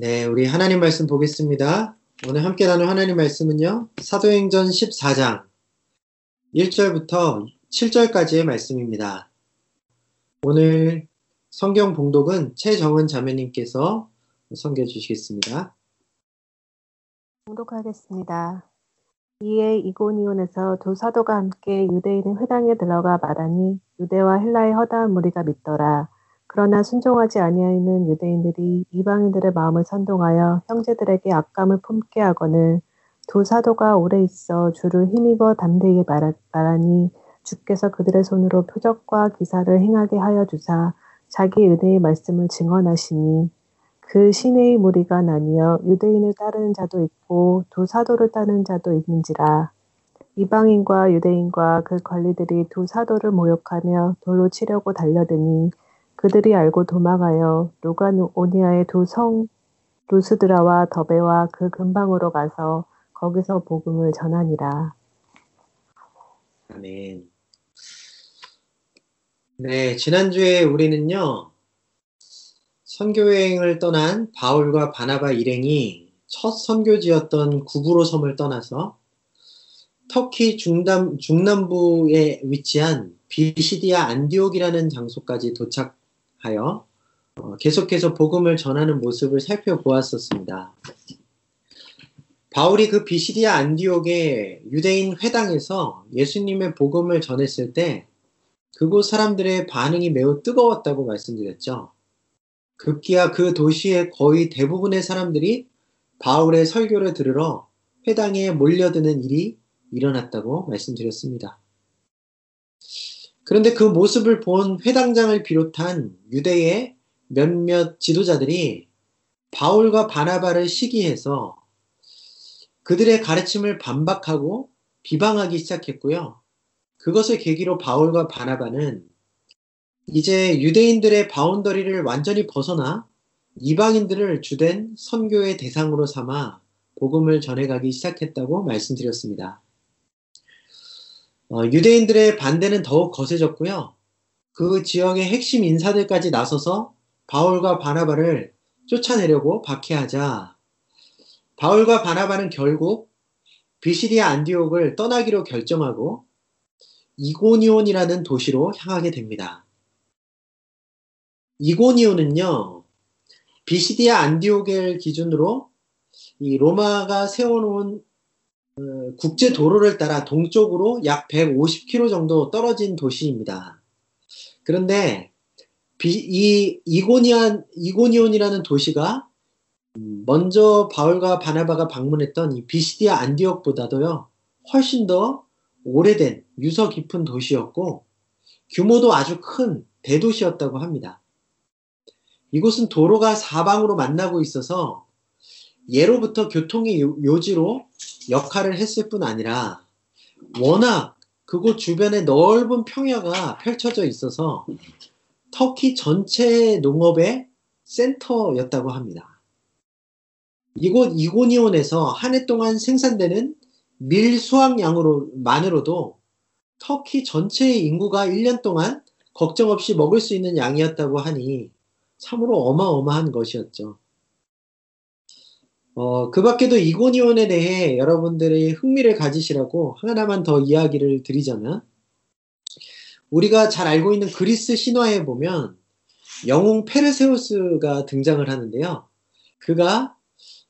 네, 우리 하나님 말씀 보겠습니다. 오늘 함께 나눌 하나님 말씀은요, 사도행전 14장 1절부터 7절까지의 말씀입니다. 오늘 성경 봉독은 최정은 자매님께서 선교해 주시겠습니다. 봉독하겠습니다. 이에 이고니온에서 두 사도가 함께 유대인의 회당에 들어가 말하니 유대와 헬라의 허다한 무리가 믿더라. 그러나 순종하지 아니하는 유대인들이 이방인들의 마음을 선동하여 형제들에게 악감을 품게 하거늘 두 사도가 오래 있어 주를 힘입어 담대히 말하니 주께서 그들의 손으로 표적과 기사를 행하게 하여 주사 자기 은혜의 말씀을 증언하시니 그 시내의 무리가 나뉘어 유대인을 따르는 자도 있고 두 사도를 따르는 자도 있는지라. 이방인과 유대인과 그 관리들이 두 사도를 모욕하며 돌로 치려고 달려드니 그들이 알고 도망하여 루가오니아의 두 성 루스드라와 더베와 그 근방으로 가서 거기서 복음을 전하니라. 아멘. 네, 지난주에 우리는요, 선교 여행을 떠난 바울과 바나바 일행이 첫 선교지였던 구브로 섬을 떠나서 터키 중남, 중남부에 위치한 비시디아 안디옥이라는 장소까지 도착 하여 어, 계속해서 복음을 전하는 모습을 살펴보았었습니다. 바울이 그 비시디아 안디옥의 유대인 회당에서 예수님의 복음을 전했을 때 그곳 사람들의 반응이 매우 뜨거웠다고 말씀드렸죠. 급기야 그 도시의 거의 대부분의 사람들이 바울의 설교를 들으러 회당에 몰려드는 일이 일어났다고 말씀드렸습니다. 그런데 그 모습을 본 회당장을 비롯한 유대의 몇몇 지도자들이 바울과 바나바를 시기해서 그들의 가르침을 반박하고 비방하기 시작했고요. 그것을 계기로 바울과 바나바는 이제 유대인들의 바운더리를 완전히 벗어나 이방인들을 주된 선교의 대상으로 삼아 복음을 전해가기 시작했다고 말씀드렸습니다. 어, 유대인들의 반대는 더욱 거세졌고요. 그 지역의 핵심 인사들까지 나서서 바울과 바나바를 쫓아내려고 박해하자 바울과 바나바는 결국 비시디아 안디옥을 떠나기로 결정하고 이고니온이라는 도시로 향하게 됩니다. 이고니온은요, 비시디아 안디오겔 기준으로 이 로마가 세워놓은 어, 국제 도로를 따라 동쪽으로 약 150km 정도 떨어진 도시입니다. 그런데 비, 이 이고니안 이고니온이라는 도시가 먼저 바울과 바나바가 방문했던 이 비시디아 안디옥보다도요 훨씬 더 오래된 유서 깊은 도시였고 규모도 아주 큰 대도시였다고 합니다. 이곳은 도로가 사방으로 만나고 있어서 예로부터 교통의 요지로 역할을 했을 뿐 아니라 워낙 그곳 주변에 넓은 평야가 펼쳐져 있어서 터키 전체 농업의 센터였다고 합니다. 이곳 이고니온에서 한 해 동안 생산되는 밀 수확량으로만으로도 터키 전체의 인구가 1년 동안 걱정 없이 먹을 수 있는 양이었다고 하니 참으로 어마어마한 것이었죠. 어, 그 밖에도 이고니온에 대해 여러분들의 흥미를 가지시라고 하나만 더 이야기를 드리자면, 우리가 잘 알고 있는 그리스 신화에 보면 영웅 페르세우스가 등장을 하는데요. 그가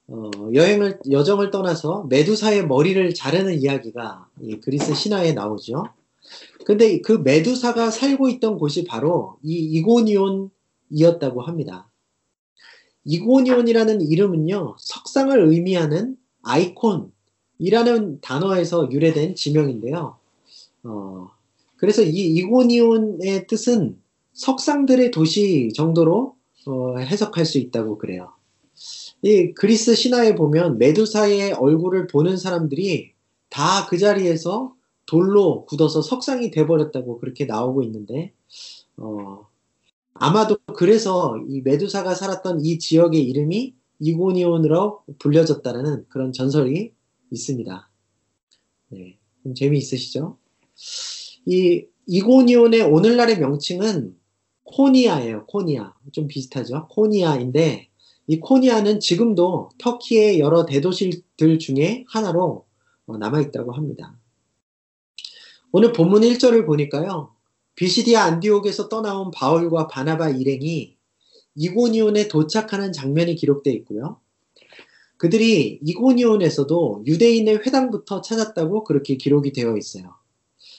어, 여행을 여정을 떠나서 메두사의 머리를 자르는 이야기가 그리스 신화에 나오죠. 근데 그 메두사가 살고 있던 곳이 바로 이 이고니온이었다고 합니다. 이고니온이라는 이름은요, 석상을 의미하는 아이콘이라는 단어에서 유래된 지명인데요. 어, 그래서 이 이고니온의 뜻은 석상들의 도시 정도로 어, 해석할 수 있다고 그래요. 이 그리스 신화에 보면 메두사의 얼굴을 보는 사람들이 다 그 자리에서 돌로 굳어서 석상이 돼버렸다고 그렇게 나오고 있는데, 어, 아마도 그래서 이 메두사가 살았던 이 지역의 이름이 이고니온으로 불려졌다는 그런 전설이 있습니다. 네, 좀 재미있으시죠? 이 이고니온의 오늘날의 명칭은 코니아예요. 코니아. 좀 비슷하죠? 코니아인데 이 코니아는 지금도 터키의 여러 대도시들 중에 하나로 어, 남아있다고 합니다. 오늘 본문 1절을 보니까요. 비시디아 안디옥에서 떠나온 바울과 바나바 일행이 이고니온에 도착하는 장면이 기록되어 있고요. 그들이 이고니온에서도 유대인의 회당부터 찾았다고 그렇게 기록이 되어 있어요.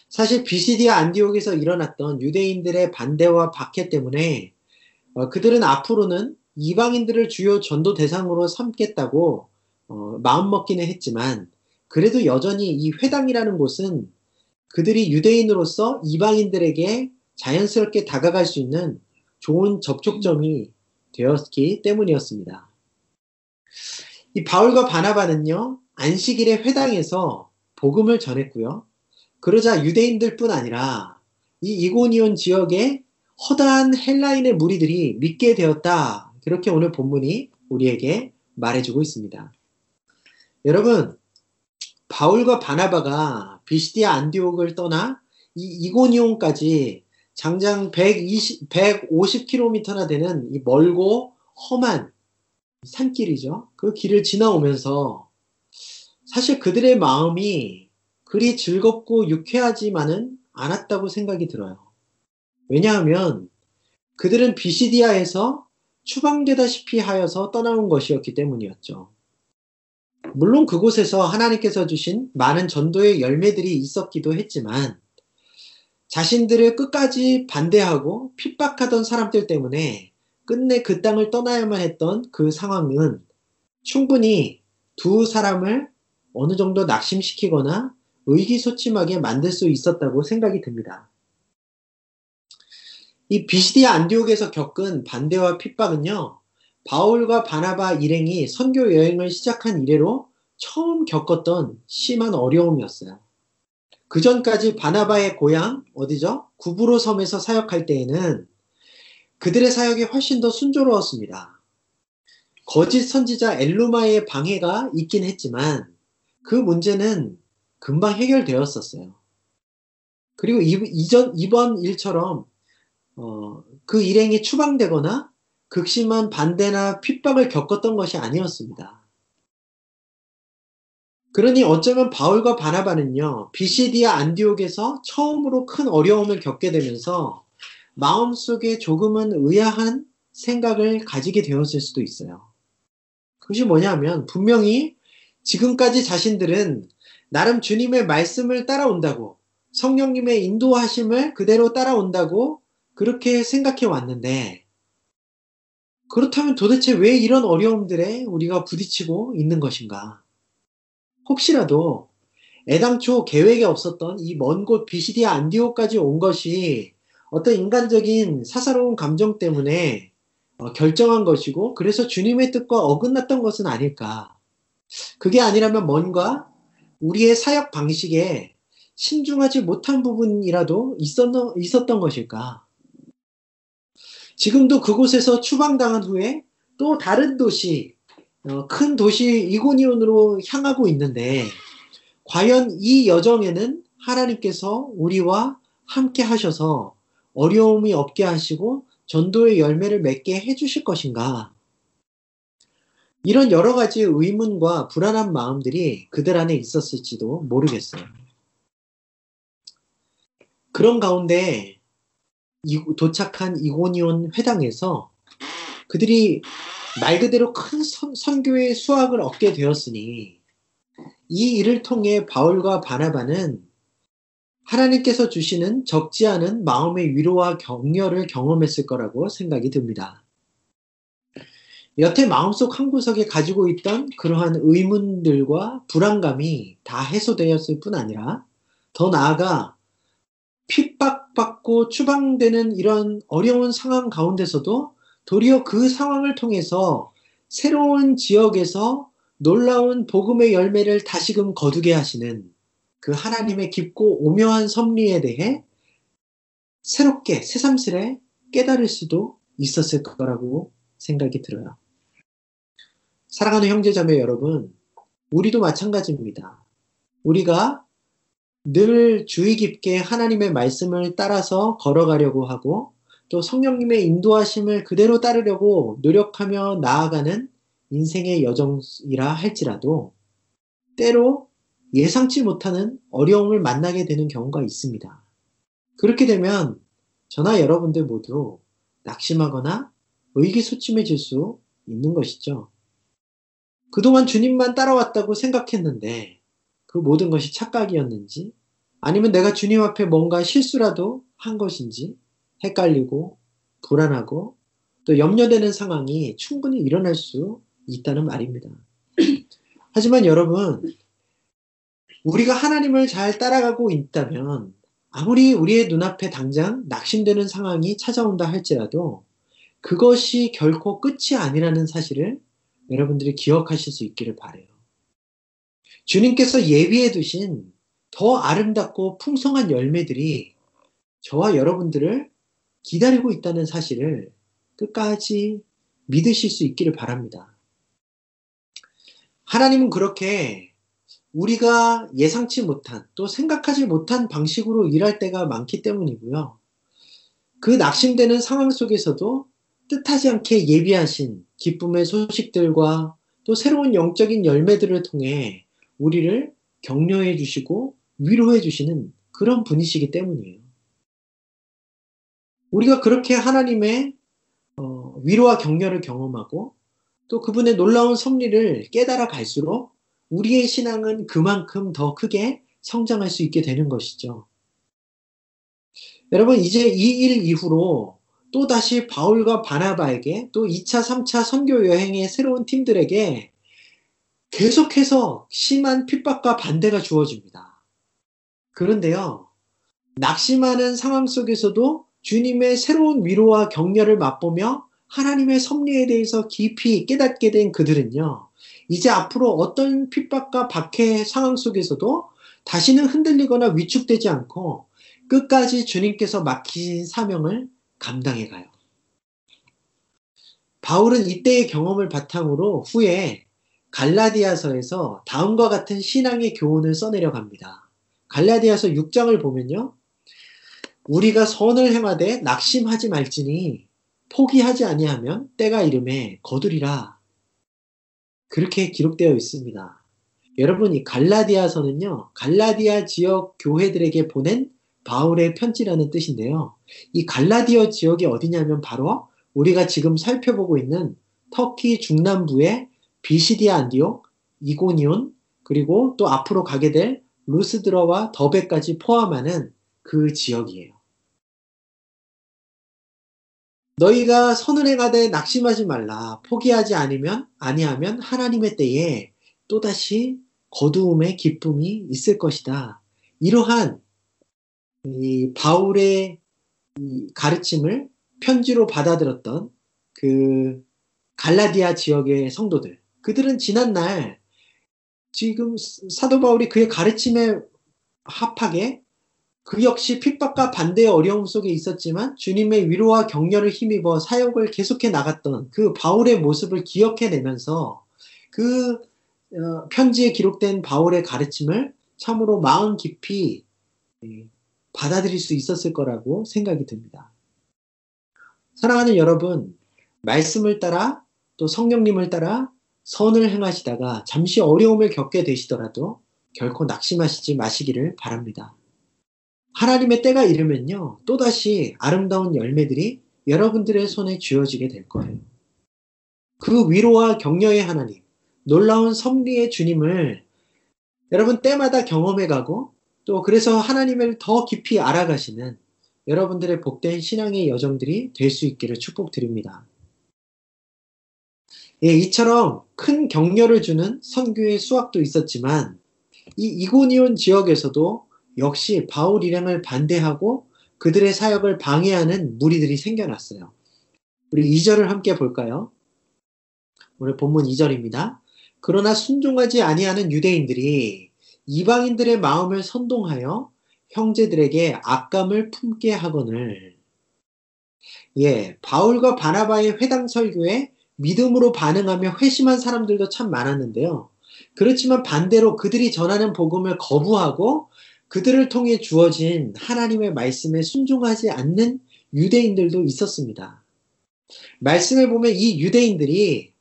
사실 비시디아 안디옥에서 일어났던 유대인들의 반대와 박해 때문에 어, 그들은 앞으로는 이방인들을 주요 전도 대상으로 삼겠다고 어, 마음먹기는 했지만 그래도 여전히 이 회당이라는 곳은 그들이 유대인으로서 이방인들에게 자연스럽게 다가갈 수 있는 좋은 접촉점이 되었기 때문이었습니다. 이 바울과 바나바는요, 안식일의 회당에서 복음을 전했고요. 그러자 유대인들 뿐 아니라 이 이고니온 지역에 허다한 헬라인의 무리들이 믿게 되었다. 그렇게 오늘 본문이 우리에게 말해주고 있습니다. 여러분, 바울과 바나바가 비시디아 안디옥을 떠나 이 이고니온까지 장장 120, 150km나 되는 이 멀고 험한 산길이죠. 그 길을 지나오면서 사실 그들의 마음이 그리 즐겁고 유쾌하지만은 않았다고 생각이 들어요. 왜냐하면 그들은 비시디아에서 추방되다시피 하여서 떠나온 것이었기 때문이었죠. 물론 그곳에서 하나님께서 주신 많은 전도의 열매들이 있었기도 했지만 자신들을 끝까지 반대하고 핍박하던 사람들 때문에 끝내 그 땅을 떠나야만 했던 그 상황은 충분히 두 사람을 어느 정도 낙심시키거나 의기소침하게 만들 수 있었다고 생각이 듭니다. 이 비시디아 안디옥에서 겪은 반대와 핍박은요, 바울과 바나바 일행이 선교 여행을 시작한 이래로 처음 겪었던 심한 어려움이었어요. 그 전까지 바나바의 고향, 어디죠? 구브로 섬에서 사역할 때에는 그들의 사역이 훨씬 더 순조로웠습니다. 거짓 선지자 엘루마의 방해가 있긴 했지만 그 문제는 금방 해결되었었어요. 그리고 이 전, 이번 일처럼 어, 그 일행이 추방되거나 극심한 반대나 핍박을 겪었던 것이 아니었습니다. 그러니 어쩌면 바울과 바나바는요, 비시디아 안디옥에서 처음으로 큰 어려움을 겪게 되면서 마음속에 조금은 의아한 생각을 가지게 되었을 수도 있어요. 그것이 뭐냐면 분명히 지금까지 자신들은 나름 주님의 말씀을 따라온다고 성령님의 인도하심을 그대로 따라온다고 그렇게 생각해 왔는데 그렇다면 도대체 왜 이런 어려움들에 우리가 부딪히고 있는 것인가? 혹시라도 애당초 계획에 없었던 이 먼 곳 비시디아 안디오까지 온 것이 어떤 인간적인 사사로운 감정 때문에 어, 결정한 것이고 그래서 주님의 뜻과 어긋났던 것은 아닐까. 그게 아니라면 뭔가 우리의 사역 방식에 신중하지 못한 부분이라도 있었던, 있었던 것일까? 지금도 그곳에서 추방당한 후에 또 다른 도시, 어, 큰 도시 이고니온으로 향하고 있는데, 과연 이 여정에는 하나님께서 우리와 함께 하셔서 어려움이 없게 하시고 전도의 열매를 맺게 해주실 것인가? 이런 여러 가지 의문과 불안한 마음들이 그들 안에 있었을지도 모르겠어요. 그런 가운데 도착한 이고니온 회당에서 그들이 말 그대로 큰 선, 선교의 수확을 얻게 되었으니 이 일을 통해 바울과 바나바는 하나님께서 주시는 적지 않은 마음의 위로와 격려를 경험했을 거라고 생각이 듭니다. 여태 마음속 한 구석에 가지고 있던 그러한 의문들과 불안감이 다 해소되었을 뿐 아니라 더 나아가 핍박받고 추방되는 이런 어려운 상황 가운데서도 도리어 그 상황을 통해서 새로운 지역에서 놀라운 복음의 열매를 다시금 거두게 하시는 그 하나님의 깊고 오묘한 섭리에 대해 새롭게 새삼스레 깨달을 수도 있었을 거라고 생각이 들어요. 사랑하는 형제자매 여러분, 우리도 마찬가지입니다. 우리가 늘 주의 깊게 하나님의 말씀을 따라서 걸어가려고 하고 또 성령님의 인도하심을 그대로 따르려고 노력하며 나아가는 인생의 여정이라 할지라도 때로 예상치 못하는 어려움을 만나게 되는 경우가 있습니다. 그렇게 되면 저나 여러분들 모두 낙심하거나 의기소침해질 수 있는 것이죠. 그동안 주님만 따라왔다고 생각했는데 그 모든 것이 착각이었는지 아니면 내가 주님 앞에 뭔가 실수라도 한 것인지 헷갈리고 불안하고 또 염려되는 상황이 충분히 일어날 수 있다는 말입니다. 하지만 여러분, 우리가 하나님을 잘 따라가고 있다면 아무리 우리의 눈앞에 당장 낙심되는 상황이 찾아온다 할지라도 그것이 결코 끝이 아니라는 사실을 여러분들이 기억하실 수 있기를 바래요. 주님께서 예비해 두신 더 아름답고 풍성한 열매들이 저와 여러분들을 기다리고 있다는 사실을 끝까지 믿으실 수 있기를 바랍니다. 하나님은 그렇게 우리가 예상치 못한 또 생각하지 못한 방식으로 일할 때가 많기 때문이고요. 그 낙심되는 상황 속에서도 뜻하지 않게 예비하신 기쁨의 소식들과 또 새로운 영적인 열매들을 통해 우리를 격려해 주시고 위로해 주시는 그런 분이시기 때문이에요. 우리가 그렇게 하나님의 어, 위로와 격려를 경험하고 또 그분의 놀라운 섭리를 깨달아 갈수록 우리의 신앙은 그만큼 더 크게 성장할 수 있게 되는 것이죠. 여러분, 이제 이 일 이후로 또다시 바울과 바나바에게 또 2차, 3차 선교 여행의 새로운 팀들에게 계속해서 심한 핍박과 반대가 주어집니다. 그런데요, 낙심하는 상황 속에서도 주님의 새로운 위로와 격려를 맛보며 하나님의 섭리에 대해서 깊이 깨닫게 된 그들은요, 이제 앞으로 어떤 핍박과 박해 상황 속에서도 다시는 흔들리거나 위축되지 않고 끝까지 주님께서 맡기신 사명을 감당해 가요. 바울은 이때의 경험을 바탕으로 후에 갈라디아서에서 다음과 같은 신앙의 교훈을 써내려 갑니다. 갈라디아서 6장을 보면요. 우리가 선을 행하되 낙심하지 말지니 포기하지 아니하면 때가 이름에 거두리라. 그렇게 기록되어 있습니다. 여러분 이 갈라디아서는요. 갈라디아 지역 교회들에게 보낸 바울의 편지라는 뜻인데요. 이 갈라디아 지역이 어디냐면 바로 우리가 지금 살펴보고 있는 터키 중남부의 비시디아 안디옥, 이고니온, 그리고 또 앞으로 가게 될 루스드러와 더베까지 포함하는 그 지역이에요. 너희가 선을 행하되 낙심하지 말라. 포기하지 않으면 아니하면 하나님의 때에 또다시 거두음의 기쁨이 있을 것이다. 이러한 이 바울의 이 가르침을 편지로 받아들였던 그 갈라디아 지역의 성도들. 그들은 지난날 지금 사도 바울이 그의 가르침에 합하게 그 역시 핍박과 반대의 어려움 속에 있었지만 주님의 위로와 격려를 힘입어 사역을 계속해 나갔던 그 바울의 모습을 기억해내면서 그 어, 편지에 기록된 바울의 가르침을 참으로 마음 깊이 예, 받아들일 수 있었을 거라고 생각이 듭니다. 사랑하는 여러분, 말씀을 따라 또 성령님을 따라 선을 행하시다가 잠시 어려움을 겪게 되시더라도 결코 낙심하시지 마시기를 바랍니다. 하나님의 때가 이르면요, 또다시 아름다운 열매들이 여러분들의 손에 쥐어지게 될 거예요. 그 위로와 격려의 하나님, 놀라운 섭리의 주님을 여러분 때마다 경험해 가고 또 그래서 하나님을 더 깊이 알아가시는 여러분들의 복된 신앙의 여정들이 될 수 있기를 축복드립니다. 예, 이처럼 큰 격려를 주는 선교의 수확도 있었지만 이 이고니온 지역에서도 역시 바울 일행을 반대하고 그들의 사역을 방해하는 무리들이 생겨났어요. 우리 2절을 함께 볼까요? 오늘 본문 2절입니다. 그러나 순종하지 아니하는 유대인들이 이방인들의 마음을 선동하여 형제들에게 악감을 품게 하거늘 예, 바울과 바나바의 회당 설교에 믿음으로 반응하며 회심한 사람들도 참 많았는데요. 그렇지만 반대로 그들이 전하는 복음을 거부하고 그들을 통해 주어진 하나님의 말씀에 순종하지 않는 유대인들도 있었습니다. 말씀을 보면 이 유대인들이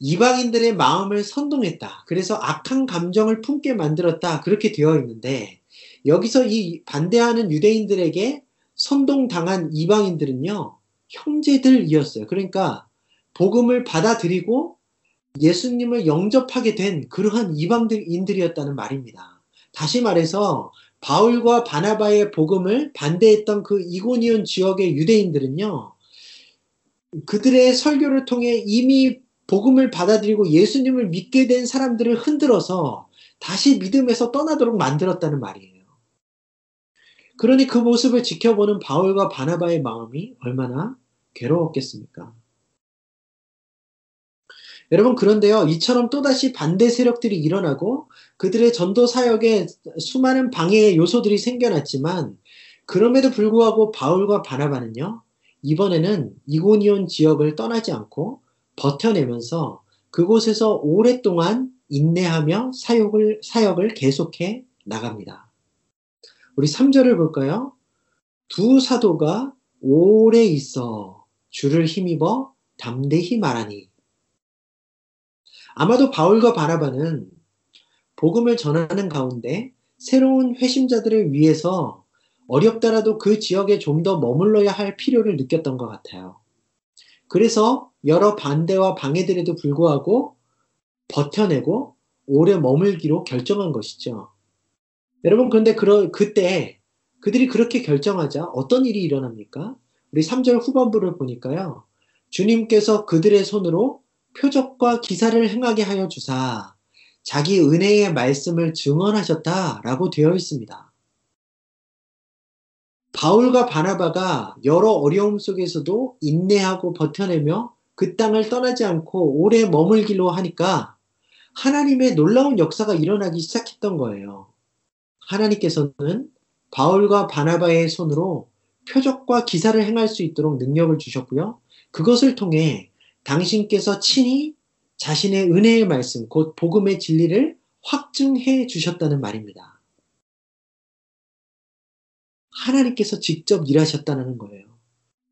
이방인들의 마음을 선동했다. 그래서 악한 감정을 품게 만들었다. 그렇게 되어 있는데 여기서 이 반대하는 유대인들에게 선동당한 이방인들은요, 형제들이었어요. 그러니까 복음을 받아들이고 예수님을 영접하게 된 그러한 이방인들이었다는 말입니다. 다시 말해서 바울과 바나바의 복음을 반대했던 그 이고니온 지역의 유대인들은요, 그들의 설교를 통해 이미 복음을 받아들이고 예수님을 믿게 된 사람들을 흔들어서 다시 믿음에서 떠나도록 만들었다는 말이에요. 그러니 그 모습을 지켜보는 바울과 바나바의 마음이 얼마나 괴로웠겠습니까? 여러분, 그런데요, 이처럼 또다시 반대 세력들이 일어나고 그들의 전도 사역에 수많은 방해의 요소들이 생겨났지만, 그럼에도 불구하고 바울과 바나바는요, 이번에는 이고니온 지역을 떠나지 않고 버텨내면서 그곳에서 오랫동안 인내하며 사역을, 사역을 계속해 나갑니다. 우리 3절을 볼까요? 두 사도가 오래 있어 주를 힘입어 담대히 말하니. 아마도 바울과 바나바는 복음을 전하는 가운데 새로운 회심자들을 위해서 어렵더라도 그 지역에 좀 더 머물러야 할 필요를 느꼈던 것 같아요. 그래서 여러 반대와 방해들에도 불구하고 버텨내고 오래 머물기로 결정한 것이죠. 여러분, 그런데 그러, 그때 그들이 그렇게 결정하자 어떤 일이 일어납니까? 우리 3절 후반부를 보니까요. 주님께서 그들의 손으로 표적과 기사를 행하게 하여 주사 자기 은혜의 말씀을 증언하셨다라고 되어 있습니다. 바울과 바나바가 여러 어려움 속에서도 인내하고 버텨내며 그 땅을 떠나지 않고 오래 머물기로 하니까 하나님의 놀라운 역사가 일어나기 시작했던 거예요. 하나님께서는 바울과 바나바의 손으로 표적과 기사를 행할 수 있도록 능력을 주셨고요. 그것을 통해 당신께서 친히 자신의 은혜의 말씀, 곧 복음의 진리를 확증해 주셨다는 말입니다. 하나님께서 직접 일하셨다는 거예요.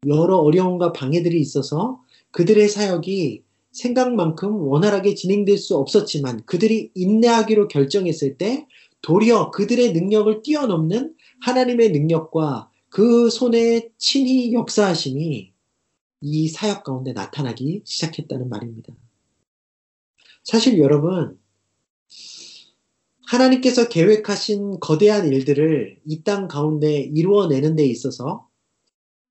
여러 어려움과 방해들이 있어서 그들의 사역이 생각만큼 원활하게 진행될 수 없었지만 그들이 인내하기로 결정했을 때 도리어 그들의 능력을 뛰어넘는 하나님의 능력과 그 손에 친히 역사하심이 이 사역 가운데 나타나기 시작했다는 말입니다. 사실 여러분, 하나님께서 계획하신 거대한 일들을 이 땅 가운데 이루어내는 데 있어서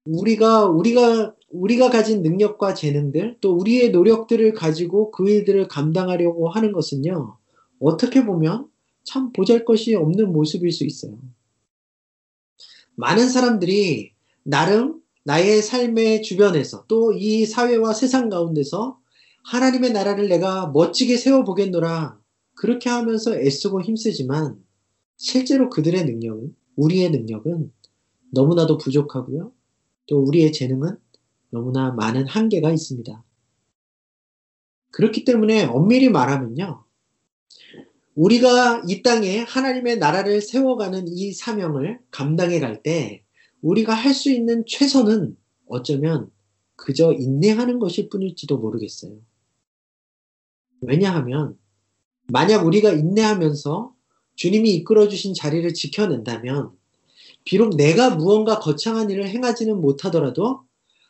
우리가, 우리가, 우리가 가진 능력과 재능들, 또 우리의 노력들을 가지고 그 일들을 감당하려고 하는 것은요, 어떻게 보면 참 보잘 것이 없는 모습일 수 있어요. 많은 사람들이 나름 나의 삶의 주변에서 또 이 사회와 세상 가운데서 하나님의 나라를 내가 멋지게 세워보겠노라 그렇게 하면서 애쓰고 힘쓰지만 실제로 그들의 능력은 우리의 능력은 너무나도 부족하고요. 또 우리의 재능은 너무나 많은 한계가 있습니다. 그렇기 때문에 엄밀히 말하면요. 우리가 이 땅에 하나님의 나라를 세워가는 이 사명을 감당해 갈 때 우리가 할 수 있는 최선은 어쩌면 그저 인내하는 것일 뿐일지도 모르겠어요. 왜냐하면 만약 우리가 인내하면서 주님이 이끌어 주신 자리를 지켜낸다면 비록 내가 무언가 거창한 일을 행하지는 못하더라도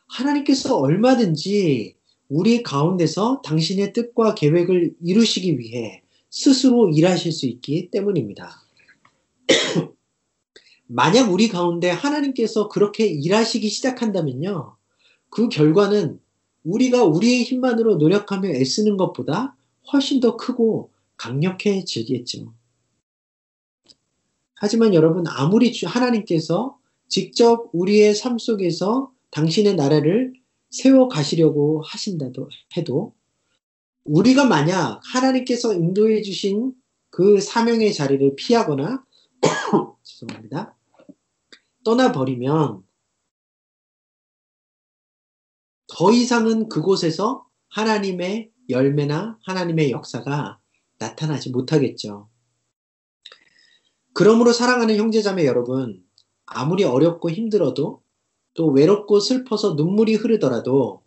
하나님께서 얼마든지 우리 가운데서 당신의 뜻과 계획을 이루시기 위해 스스로 일하실 수 있기 때문입니다. 만약 우리 가운데 하나님께서 그렇게 일하시기 시작한다면요. 그 결과는 우리가 우리의 힘만으로 노력하며 애쓰는 것보다 훨씬 더 크고 강력해지겠죠. 하지만 여러분, 아무리 하나님께서 직접 우리의 삶 속에서 당신의 나라를 세워 가시려고 하신다도 해도 우리가 만약 하나님께서 인도해 주신 그 사명의 자리를 피하거나 죄송합니다. 떠나버리면 더 이상은 그곳에서 하나님의 열매나 하나님의 역사가 나타나지 못하겠죠. 그러므로 사랑하는 형제자매 여러분, 아무리 어렵고 힘들어도 또 외롭고 슬퍼서 눈물이 흐르더라도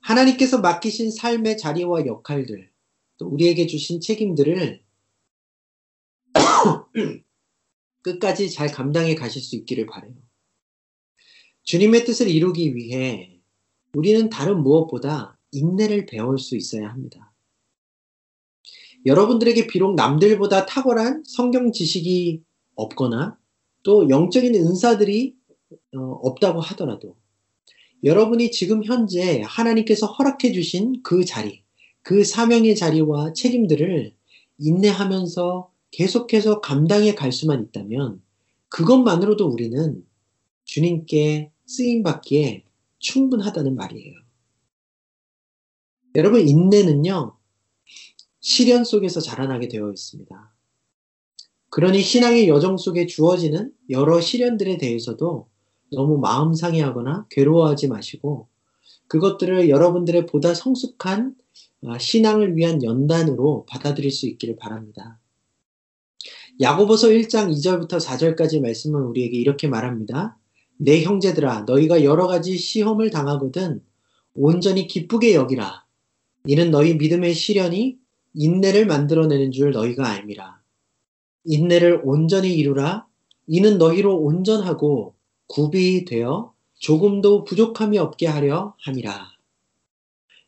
하나님께서 맡기신 삶의 자리와 역할들, 또 우리에게 주신 책임들을 끝까지 잘 감당해 가실 수 있기를 바래요. 주님의 뜻을 이루기 위해 우리는 다른 무엇보다 인내를 배울 수 있어야 합니다. 여러분들에게 비록 남들보다 탁월한 성경 지식이 없거나 또 영적인 은사들이 어, 없다고 하더라도 여러분이 지금 현재 하나님께서 허락해 주신 그 자리, 그 사명의 자리와 책임들을 인내하면서 계속해서 감당해 갈 수만 있다면 그것만으로도 우리는 주님께 쓰임 받기에 충분하다는 말이에요. 여러분, 인내는요, 시련 속에서 자라나게 되어 있습니다. 그러니 신앙의 여정 속에 주어지는 여러 시련들에 대해서도 너무 마음 상해하거나 괴로워하지 마시고 그것들을 여러분들의 보다 성숙한 아, 신앙을 위한 연단으로 받아들일 수 있기를 바랍니다. 야고보서 1장 2절부터 4절까지 말씀은 우리에게 이렇게 말합니다. 내 형제들아 너희가 여러 가지 시험을 당하거든 온전히 기쁘게 여기라. 이는 너희 믿음의 시련이 인내를 만들어내는 줄 너희가 알미라. 인내를 온전히 이루라. 이는 너희로 온전하고 굽이 되어 조금도 부족함이 없게 하려 함이라.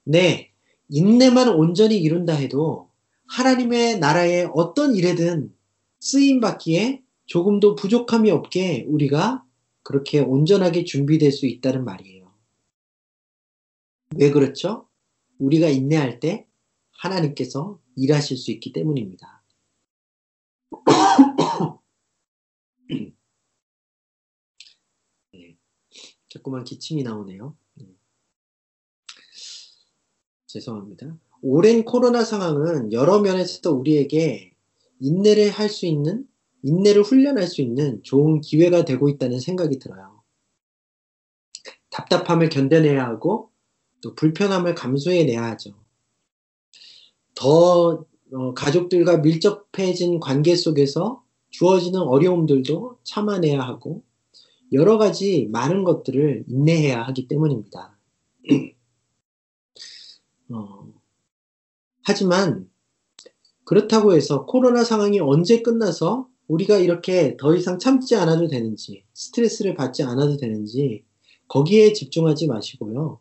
네, 인내만 온전히 이룬다 해도 하나님의 나라의 어떤 일에든 쓰임 받기에 조금도 부족함이 없게 우리가 그렇게 온전하게 준비될 수 있다는 말이에요. 왜 그렇죠? 우리가 인내할 때 하나님께서 일하실 수 있기 때문입니다. 네, 자꾸만 기침이 나오네요. 네. 죄송합니다. 오랜 코로나 상황은 여러 면에서 우리에게 인내를 할 수 있는, 인내를 훈련할 수 있는 좋은 기회가 되고 있다는 생각이 들어요. 답답함을 견뎌내야 하고 또 불편함을 감수해내야 하죠. 더 어, 가족들과 밀접해진 관계 속에서 주어지는 어려움들도 참아내야 하고 여러 가지 많은 것들을 인내해야 하기 때문입니다. 어, 하지만 그렇다고 해서 코로나 상황이 언제 끝나서 우리가 이렇게 더 이상 참지 않아도 되는지 스트레스를 받지 않아도 되는지 거기에 집중하지 마시고요.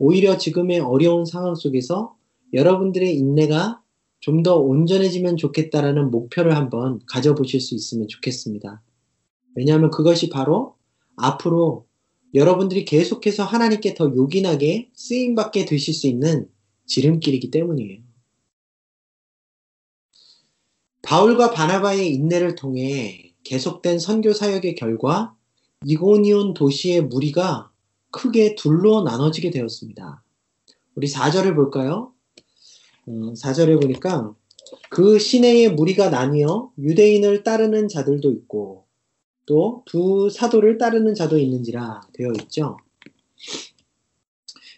오히려 지금의 어려운 상황 속에서 여러분들의 인내가 좀 더 온전해지면 좋겠다라는 목표를 한번 가져보실 수 있으면 좋겠습니다. 왜냐하면 그것이 바로 앞으로 여러분들이 계속해서 하나님께 더 요긴하게 쓰임받게 되실 수 있는 지름길이기 때문이에요. 바울과 바나바의 인내를 통해 계속된 선교 사역의 결과 이고니온 도시의 무리가 크게 둘로 나눠지게 되었습니다. 우리 4절을 볼까요? 어, 4절에 보니까 그 시내의 무리가 나뉘어 유대인을 따르는 자들도 있고 또 두 사도를 따르는 자도 있는지라 되어 있죠.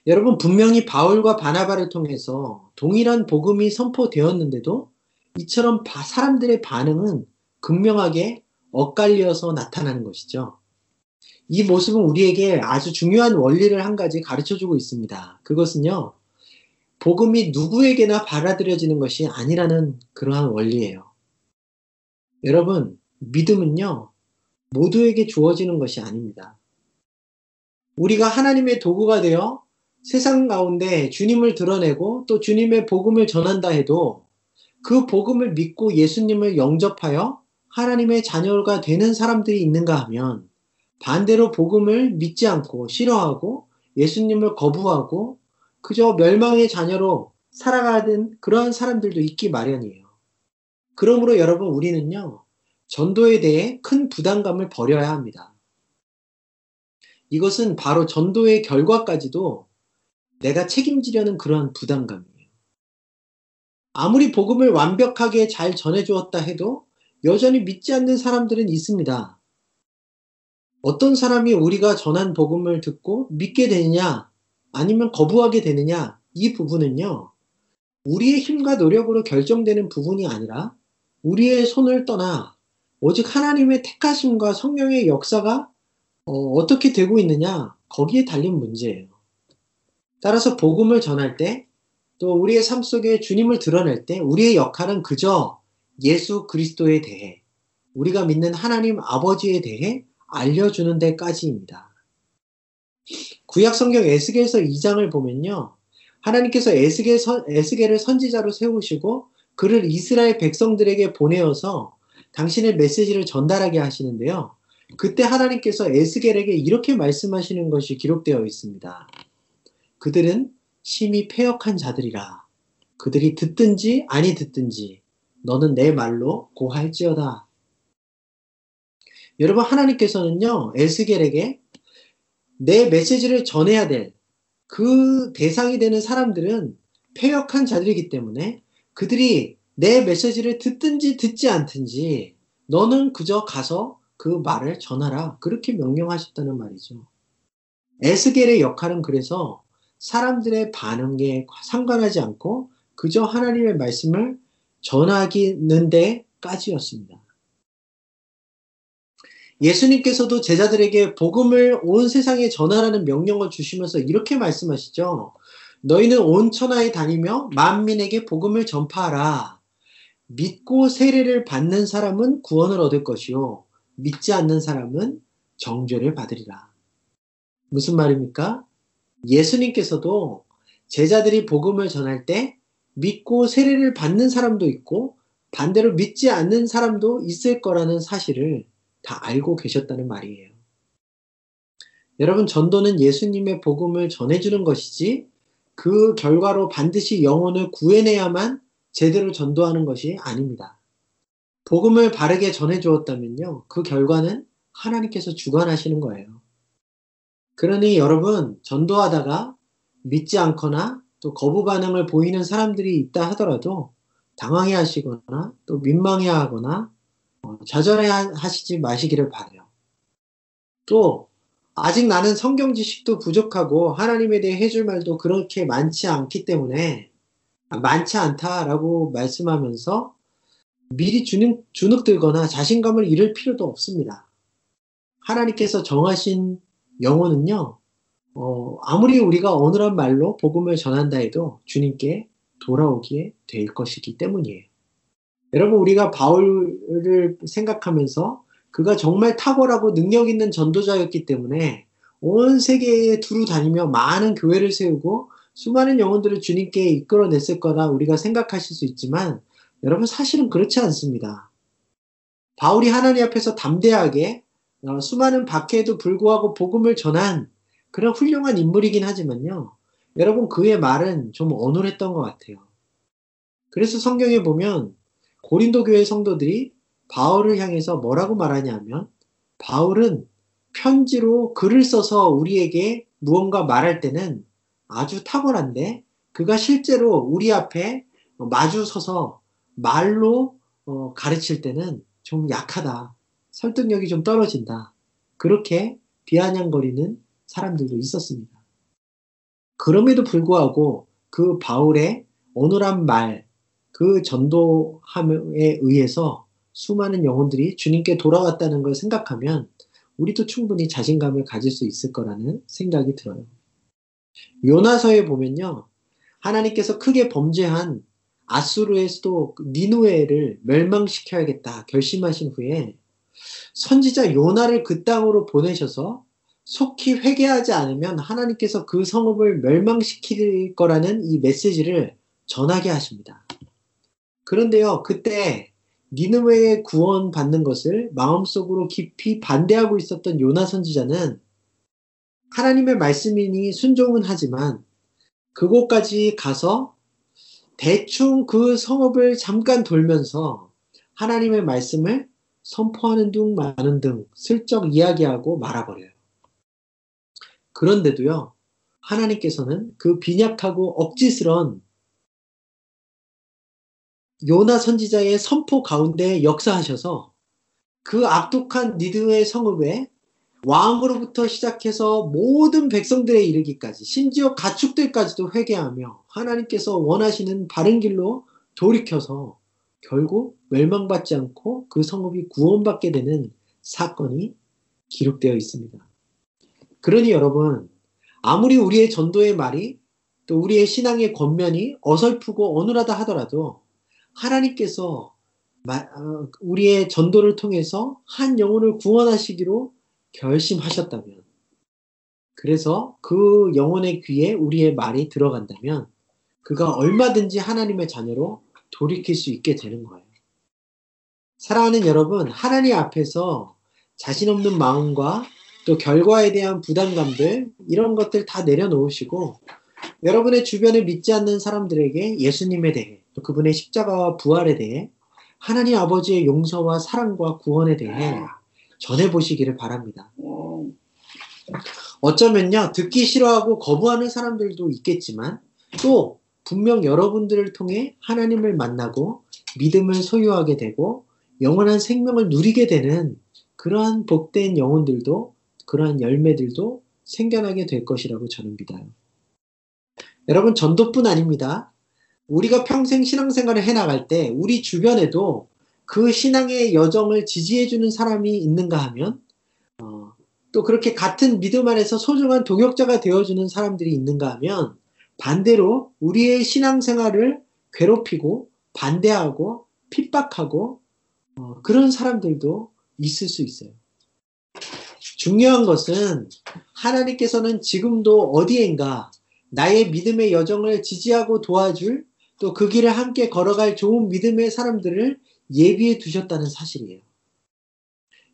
여러분 분명히 바울과 바나바를 통해서 동일한 복음이 선포되었는데도 이처럼 사람들의 반응은 극명하게 엇갈려서 나타나는 것이죠. 이 모습은 우리에게 아주 중요한 원리를 한 가지 가르쳐 주고 있습니다. 그것은요, 복음이 누구에게나 받아들여지는 것이 아니라는 그러한 원리예요. 여러분, 믿음은요, 모두에게 주어지는 것이 아닙니다. 우리가 하나님의 도구가 되어 세상 가운데 주님을 드러내고 또 주님의 복음을 전한다 해도 그 복음을 믿고 예수님을 영접하여 하나님의 자녀가 되는 사람들이 있는가 하면 반대로 복음을 믿지 않고 싫어하고 예수님을 거부하고 그저 멸망의 자녀로 살아가는 그러한 사람들도 있기 마련이에요. 그러므로 여러분 우리는요, 전도에 대해 큰 부담감을 버려야 합니다. 이것은 바로 전도의 결과까지도 내가 책임지려는 그러한 부담감이에요. 아무리 복음을 완벽하게 잘 전해주었다 해도 여전히 믿지 않는 사람들은 있습니다. 어떤 사람이 우리가 전한 복음을 듣고 믿게 되느냐, 아니면 거부하게 되느냐, 이 부분은요, 우리의 힘과 노력으로 결정되는 부분이 아니라 우리의 손을 떠나 오직 하나님의 택하심과 성령의 역사가 어, 떻게 되고 있느냐? 거기에 달린 문제예요. 따라서 복음을 전할 때, 또 우리의 삶 속에 주님을 드러낼 때, 우리의 역할은 그저 예수 그리스도에 대해, 우리가 믿는 하나님 아버지에 대해 알려주는 데까지입니다. 구약 성경 에스겔서 2장을 보면요. 하나님께서 에스겔 선, 에스겔을 선지자로 세우시고 그를 이스라엘 백성들에게 보내어서 당신의 메시지를 전달하게 하시는데요. 그때 하나님께서 에스겔에게 이렇게 말씀하시는 것이 기록되어 있습니다. 그들은 심히 폐역한 자들이라. 그들이 듣든지 아니 듣든지 너는 내 말로 고할지어다. 여러분 하나님께서는요 에스겔에게 내 메시지를 전해야 될 그 대상이 되는 사람들은 폐역한 자들이기 때문에 그들이 내 메시지를 듣든지 듣지 않든지 너는 그저 가서 그 말을 전하라. 그렇게 명령하셨다는 말이죠. 에스겔의 역할은 그래서 사람들의 반응에 상관하지 않고 그저 하나님의 말씀을 전하기는 데까지였습니다. 예수님께서도 제자들에게 복음을 온 세상에 전하라는 명령을 주시면서 이렇게 말씀하시죠. 너희는 온 천하에 다니며 만민에게 복음을 전파하라. 믿고 세례를 받는 사람은 구원을 얻을 것이요. 믿지 않는 사람은 정죄를 받으리라. 무슨 말입니까? 예수님께서도 제자들이 복음을 전할 때 믿고 세례를 받는 사람도 있고 반대로 믿지 않는 사람도 있을 거라는 사실을 다 알고 계셨다는 말이에요. 여러분, 전도는 예수님의 복음을 전해주는 것이지 그 결과로 반드시 영혼을 구해내야만 제대로 전도하는 것이 아닙니다. 복음을 바르게 전해 주었다면요. 그 결과는 하나님께서 주관하시는 거예요. 그러니 여러분, 전도하다가 믿지 않거나 또 거부 반응을 보이는 사람들이 있다 하더라도 당황해 하시거나 또 민망해 하거나 어, 좌절해 하시지 마시기를 바래요. 또 아직 나는 성경 지식도 부족하고 하나님에 대해 해줄 말도 그렇게 많지 않기 때문에 많지 않다라고 말씀하면서 미리 주눅, 주눅 들거나 자신감을 잃을 필요도 없습니다. 하나님께서 정하신 영혼은요, 어, 아무리 우리가 어느한 말로 복음을 전한다 해도 주님께 돌아오기에 될 것이기 때문이에요. 여러분, 우리가 바울을 생각하면서 그가 정말 탁월하고 능력 있는 전도자였기 때문에 온 세계에 두루 다니며 많은 교회를 세우고 수많은 영혼들을 주님께 이끌어냈을 거라 우리가 생각하실 수 있지만 여러분 사실은 그렇지 않습니다. 바울이 하나님 앞에서 담대하게 어, 수많은 박해에도 불구하고 복음을 전한 그런 훌륭한 인물이긴 하지만요. 여러분 그의 말은 좀 어눌했던 것 같아요. 그래서 성경에 보면 고린도 교회 성도들이 바울을 향해서 뭐라고 말하냐면 바울은 편지로 글을 써서 우리에게 무언가 말할 때는 아주 탁월한데 그가 실제로 우리 앞에 마주 서서 말로 어, 가르칠 때는 좀 약하다. 설득력이 좀 떨어진다. 그렇게 비아냥거리는 사람들도 있었습니다. 그럼에도 불구하고 그 바울의 어눌한 말, 그 전도함에 의해서 수많은 영혼들이 주님께 돌아왔다는 걸 생각하면 우리도 충분히 자신감을 가질 수 있을 거라는 생각이 들어요. 요나서에 보면요. 하나님께서 크게 범죄한 아수르에서도 니누에를 멸망시켜야겠다 결심하신 후에 선지자 요나를 그 땅으로 보내셔서 속히 회개하지 않으면 하나님께서 그 성읍을 멸망시킬 거라는 이 메시지를 전하게 하십니다. 그런데요, 그때 니누웨의 구원 받는 것을 마음속으로 깊이 반대하고 있었던 요나 선지자는 하나님의 말씀이니 순종은 하지만 그곳까지 가서 대충 그 성읍을 잠깐 돌면서 하나님의 말씀을 선포하는 둥 마는 등 슬쩍 이야기하고 말아버려요. 그런데도요, 하나님께서는 그 빈약하고 억지스런 요나 선지자의 선포 가운데 역사하셔서 그 악독한 니드의 성읍에 왕으로부터 시작해서 모든 백성들에 이르기까지 심지어 가축들까지도 회개하며 하나님께서 원하시는 바른 길로 돌이켜서 결국 멸망받지 않고 그 성읍이 구원받게 되는 사건이 기록되어 있습니다. 그러니 여러분, 아무리 우리의 전도의 말이 또 우리의 신앙의 겉면이 어설프고 어눌하다 하더라도 하나님께서 어, 우리의 전도를 통해서 한 영혼을 구원하시기로 결심하셨다면 그래서 그 영혼의 귀에 우리의 말이 들어간다면 그가 얼마든지 하나님의 자녀로 돌이킬 수 있게 되는 거예요. 사랑하는 여러분, 하나님 앞에서 자신 없는 마음과 또 결과에 대한 부담감들, 이런 것들 다 내려놓으시고, 여러분의 주변에 믿지 않는 사람들에게 예수님에 대해, 또 그분의 십자가와 부활에 대해, 하나님 아버지의 용서와 사랑과 구원에 대해 전해보시기를 바랍니다. 어쩌면요, 듣기 싫어하고 거부하는 사람들도 있겠지만, 또 분명 여러분들을 통해 하나님을 만나고 믿음을 소유하게 되고 영원한 생명을 누리게 되는 그러한 복된 영혼들도 그러한 열매들도 생겨나게 될 것이라고 저는 믿어요. 여러분 전도뿐 아닙니다. 우리가 평생 신앙생활을 해나갈 때 우리 주변에도 그 신앙의 여정을 지지해주는 사람이 있는가 하면 어, 또 그렇게 같은 믿음 안에서 소중한 동역자가 되어주는 사람들이 있는가 하면 반대로 우리의 신앙생활을 괴롭히고 반대하고 핍박하고 어, 그런 사람들도 있을 수 있어요. 중요한 것은 하나님께서는 지금도 어디엔가 나의 믿음의 여정을 지지하고 도와줄 또 그 길을 함께 걸어갈 좋은 믿음의 사람들을 예비해 두셨다는 사실이에요.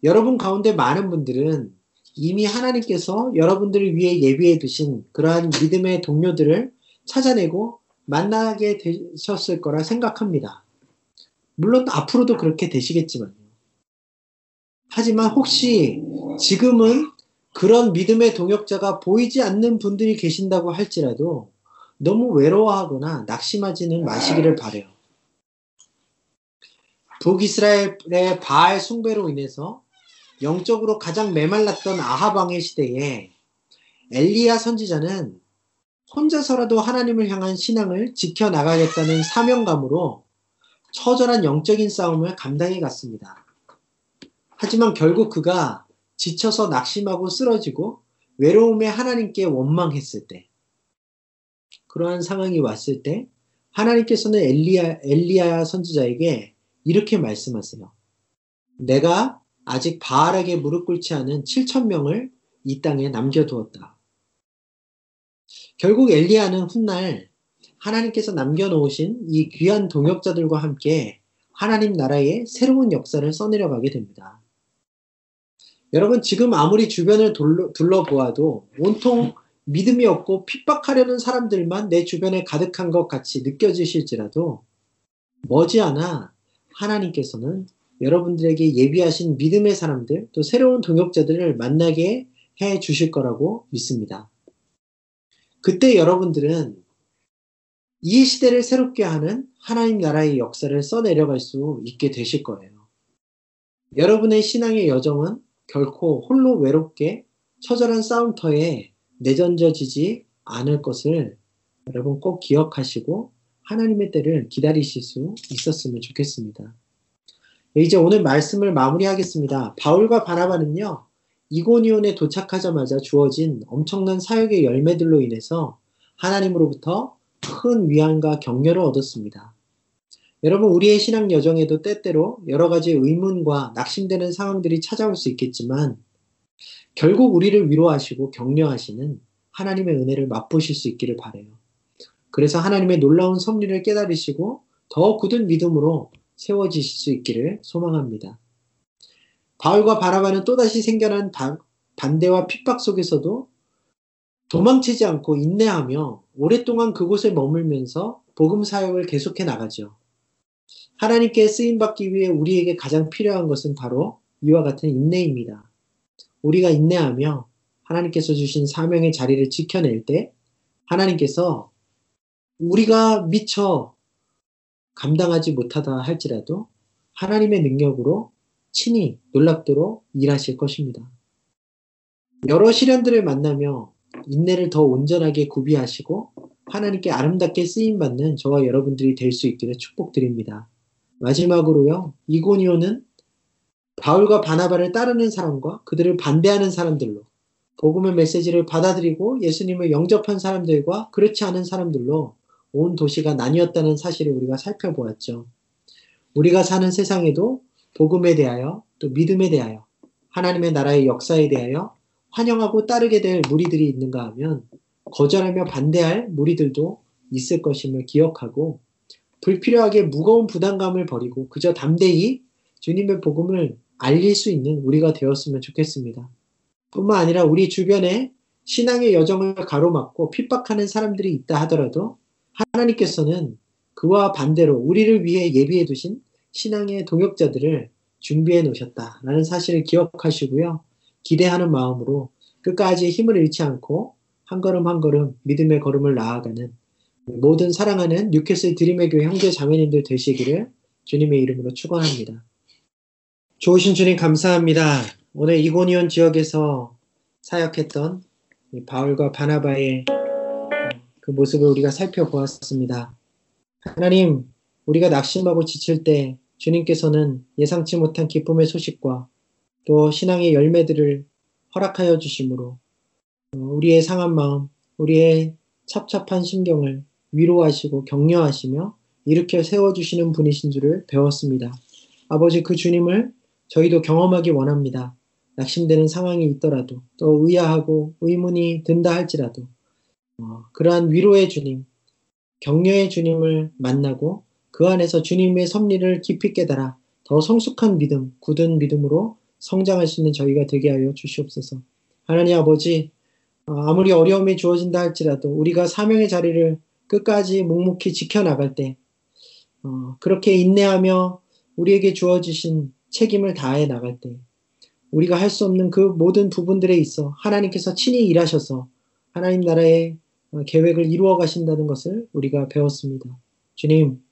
여러분 가운데 많은 분들은 이미 하나님께서 여러분들을 위해 예비해 두신 그러한 믿음의 동료들을 찾아내고 만나게 되셨을 거라 생각합니다. 물론 앞으로도 그렇게 되시겠지만요. 하지만 혹시 지금은 그런 믿음의 동역자가 보이지 않는 분들이 계신다고 할지라도 너무 외로워하거나 낙심하지는 마시기를 바래요. 북이스라엘의 바알 숭배로 인해서 영적으로 가장 메말랐던 아하방의 시대에 엘리야 선지자는 혼자서라도 하나님을 향한 신앙을 지켜나가겠다는 사명감으로 처절한 영적인 싸움을 감당해 갔습니다. 하지만 결국 그가 지쳐서 낙심하고 쓰러지고 외로움에 하나님께 원망했을 때, 그러한 상황이 왔을 때, 하나님께서는 엘리야, 엘리야 선지자에게 이렇게 말씀하세요. 내가 아직 바알에게 무릎 꿇지 않은 7천명을 이 땅에 남겨두었다. 결국 엘리야는 훗날 하나님께서 남겨놓으신 이 귀한 동역자들과 함께 하나님 나라의 새로운 역사를 써내려가게 됩니다. 여러분 지금 아무리 주변을 둘러, 둘러보아도 온통 믿음이 없고 핍박하려는 사람들만 내 주변에 가득한 것 같이 느껴지실지라도 머지않아 하나님께서는 여러분들에게 예비하신 믿음의 사람들 또 새로운 동역자들을 만나게 해 주실 거라고 믿습니다. 그때 여러분들은 이 시대를 새롭게 하는 하나님 나라의 역사를 써내려갈 수 있게 되실 거예요. 여러분의 신앙의 여정은 결코 홀로 외롭게 처절한 싸움터에 내던져지지 않을 것을 여러분 꼭 기억하시고 하나님의 때를 기다리실 수 있었으면 좋겠습니다. 이제 오늘 말씀을 마무리하겠습니다. 바울과 바나바는요, 이고니온에 도착하자마자 주어진 엄청난 사역의 열매들로 인해서 하나님으로부터 큰 위안과 격려를 얻었습니다. 여러분, 우리의 신앙 여정에도 때때로 여러 가지 의문과 낙심되는 상황들이 찾아올 수 있겠지만, 결국 우리를 위로하시고 격려하시는 하나님의 은혜를 맛보실 수 있기를 바래요. 그래서 하나님의 놀라운 섭리를 깨달으시고 더 굳은 믿음으로 세워지실 수 있기를 소망합니다. 바울과 바라바는 또다시 생겨난 반대와 핍박 속에서도 도망치지 않고 인내하며 오랫동안 그곳에 머물면서 복음 사역을 계속해 나가죠. 하나님께 쓰임 받기 위해 우리에게 가장 필요한 것은 바로 이와 같은 인내입니다. 우리가 인내하며 하나님께서 주신 사명의 자리를 지켜낼 때 하나님께서 우리가 미처 감당하지 못하다 할지라도 하나님의 능력으로 친히 놀랍도록 일하실 것입니다. 여러 시련들을 만나며 인내를 더 온전하게 구비하시고 하나님께 아름답게 쓰임 받는 저와 여러분들이 될 수 있기를 축복드립니다. 마지막으로요, 이고니오는 바울과 바나바를 따르는 사람과 그들을 반대하는 사람들로 복음의 메시지를 받아들이고 예수님을 영접한 사람들과 그렇지 않은 사람들로 온 도시가 나뉘었다는 사실을 우리가 살펴보았죠. 우리가 사는 세상에도 복음에 대하여 또 믿음에 대하여 하나님의 나라의 역사에 대하여 환영하고 따르게 될 무리들이 있는가 하면 거절하며 반대할 무리들도 있을 것임을 기억하고 불필요하게 무거운 부담감을 버리고 그저 담대히 주님의 복음을 알릴 수 있는 우리가 되었으면 좋겠습니다. 뿐만 아니라 우리 주변에 신앙의 여정을 가로막고 핍박하는 사람들이 있다 하더라도 하나님께서는 그와 반대로 우리를 위해 예비해 두신 신앙의 동역자들을 준비해 놓으셨다라는 사실을 기억하시고요. 기대하는 마음으로 끝까지 힘을 잃지 않고 한 걸음 한 걸음 믿음의 걸음을 나아가는 모든 사랑하는 뉴캐슬 드림의 교회 형제 자매님들 되시기를 주님의 이름으로 축원합니다. 좋으신 주님 감사합니다. 오늘 이고니온 지역에서 사역했던 바울과 바나바의 그 모습을 우리가 살펴보았습니다. 하나님, 우리가 낙심하고 지칠 때 주님께서는 예상치 못한 기쁨의 소식과 또 신앙의 열매들을 허락하여 주심으로 어, 우리의 상한 마음, 우리의 찹찹한 심경을 위로하시고 격려하시며 일으켜 세워주시는 분이신 줄을 배웠습니다. 아버지 그 주님을 저희도 경험하기 원합니다. 낙심되는 상황이 있더라도 또 의아하고 의문이 든다 할지라도 어, 그러한 위로의 주님, 격려의 주님을 만나고 그 안에서 주님의 섭리를 깊이 깨달아 더 성숙한 믿음, 굳은 믿음으로 성장할 수 있는 저희가 되게 하여 주시옵소서. 하나님 아버지, 어, 아무리 어려움이 주어진다 할지라도 우리가 사명의 자리를 끝까지 묵묵히 지켜나갈 때, 어, 그렇게 인내하며 우리에게 주어지신 책임을 다해 나갈 때, 우리가 할 수 없는 그 모든 부분들에 있어 하나님께서 친히 일하셔서 하나님 나라의 어, 계획을 이루어 가신다는 것을 우리가 배웠습니다. 주님,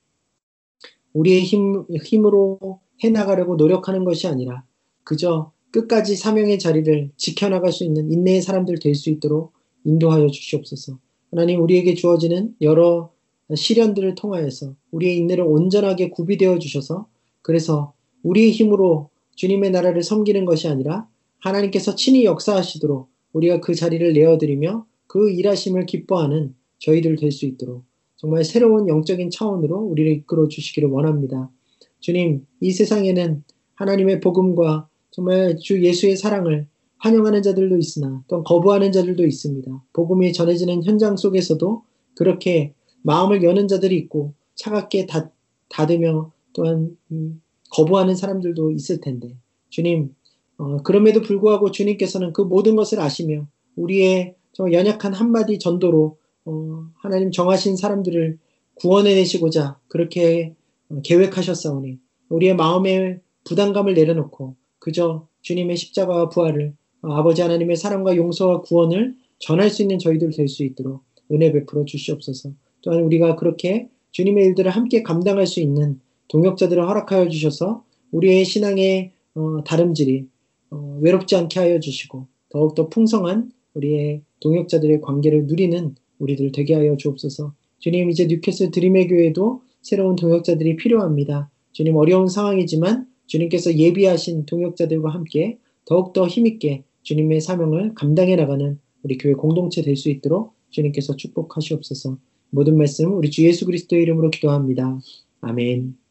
우리의 힘, 힘으로 해나가려고 노력하는 것이 아니라 그저 끝까지 사명의 자리를 지켜나갈 수 있는 인내의 사람들 될 수 있도록 인도하여 주시옵소서. 하나님 우리에게 주어지는 여러 시련들을 통하여서 우리의 인내를 온전하게 구비되어 주셔서 그래서 우리의 힘으로 주님의 나라를 섬기는 것이 아니라 하나님께서 친히 역사하시도록 우리가 그 자리를 내어드리며 그 일하심을 기뻐하는 저희들 될 수 있도록 정말 새로운 영적인 차원으로 우리를 이끌어 주시기를 원합니다. 주님, 이 세상에는 하나님의 복음과 정말 주 예수의 사랑을 환영하는 자들도 있으나 또 거부하는 자들도 있습니다. 복음이 전해지는 현장 속에서도 그렇게 마음을 여는 자들이 있고 차갑게 닫, 닫으며 또한 음, 거부하는 사람들도 있을 텐데 주님 어, 그럼에도 불구하고 주님께서는 그 모든 것을 아시며 우리의 연약한 한마디 전도로 어, 하나님 정하신 사람들을 구원해내시고자 그렇게 어, 계획하셨사오니 우리의 마음의 부담감을 내려놓고 그저 주님의 십자가와 부활을 어, 아버지 하나님의 사랑과 용서와 구원을 전할 수 있는 저희들 될 수 있도록 은혜 베풀어 주시옵소서. 또한 우리가 그렇게 주님의 일들을 함께 감당할 수 있는 동역자들을 허락하여 주셔서 우리의 신앙의 어, 다름질이 어, 외롭지 않게 하여 주시고 더욱더 풍성한 우리의 동역자들의 관계를 누리는 우리들 되게 하여 주옵소서. 주님 이제 뉴캐슬 드림의 교회도 새로운 동역자들이 필요합니다. 주님 어려운 상황이지만 주님께서 예비하신 동역자들과 함께 더욱더 힘있게 주님의 사명을 감당해 나가는 우리 교회 공동체 될 수 있도록 주님께서 축복하시옵소서. 모든 말씀 우리 주 예수 그리스도의 이름으로 기도합니다. 아멘.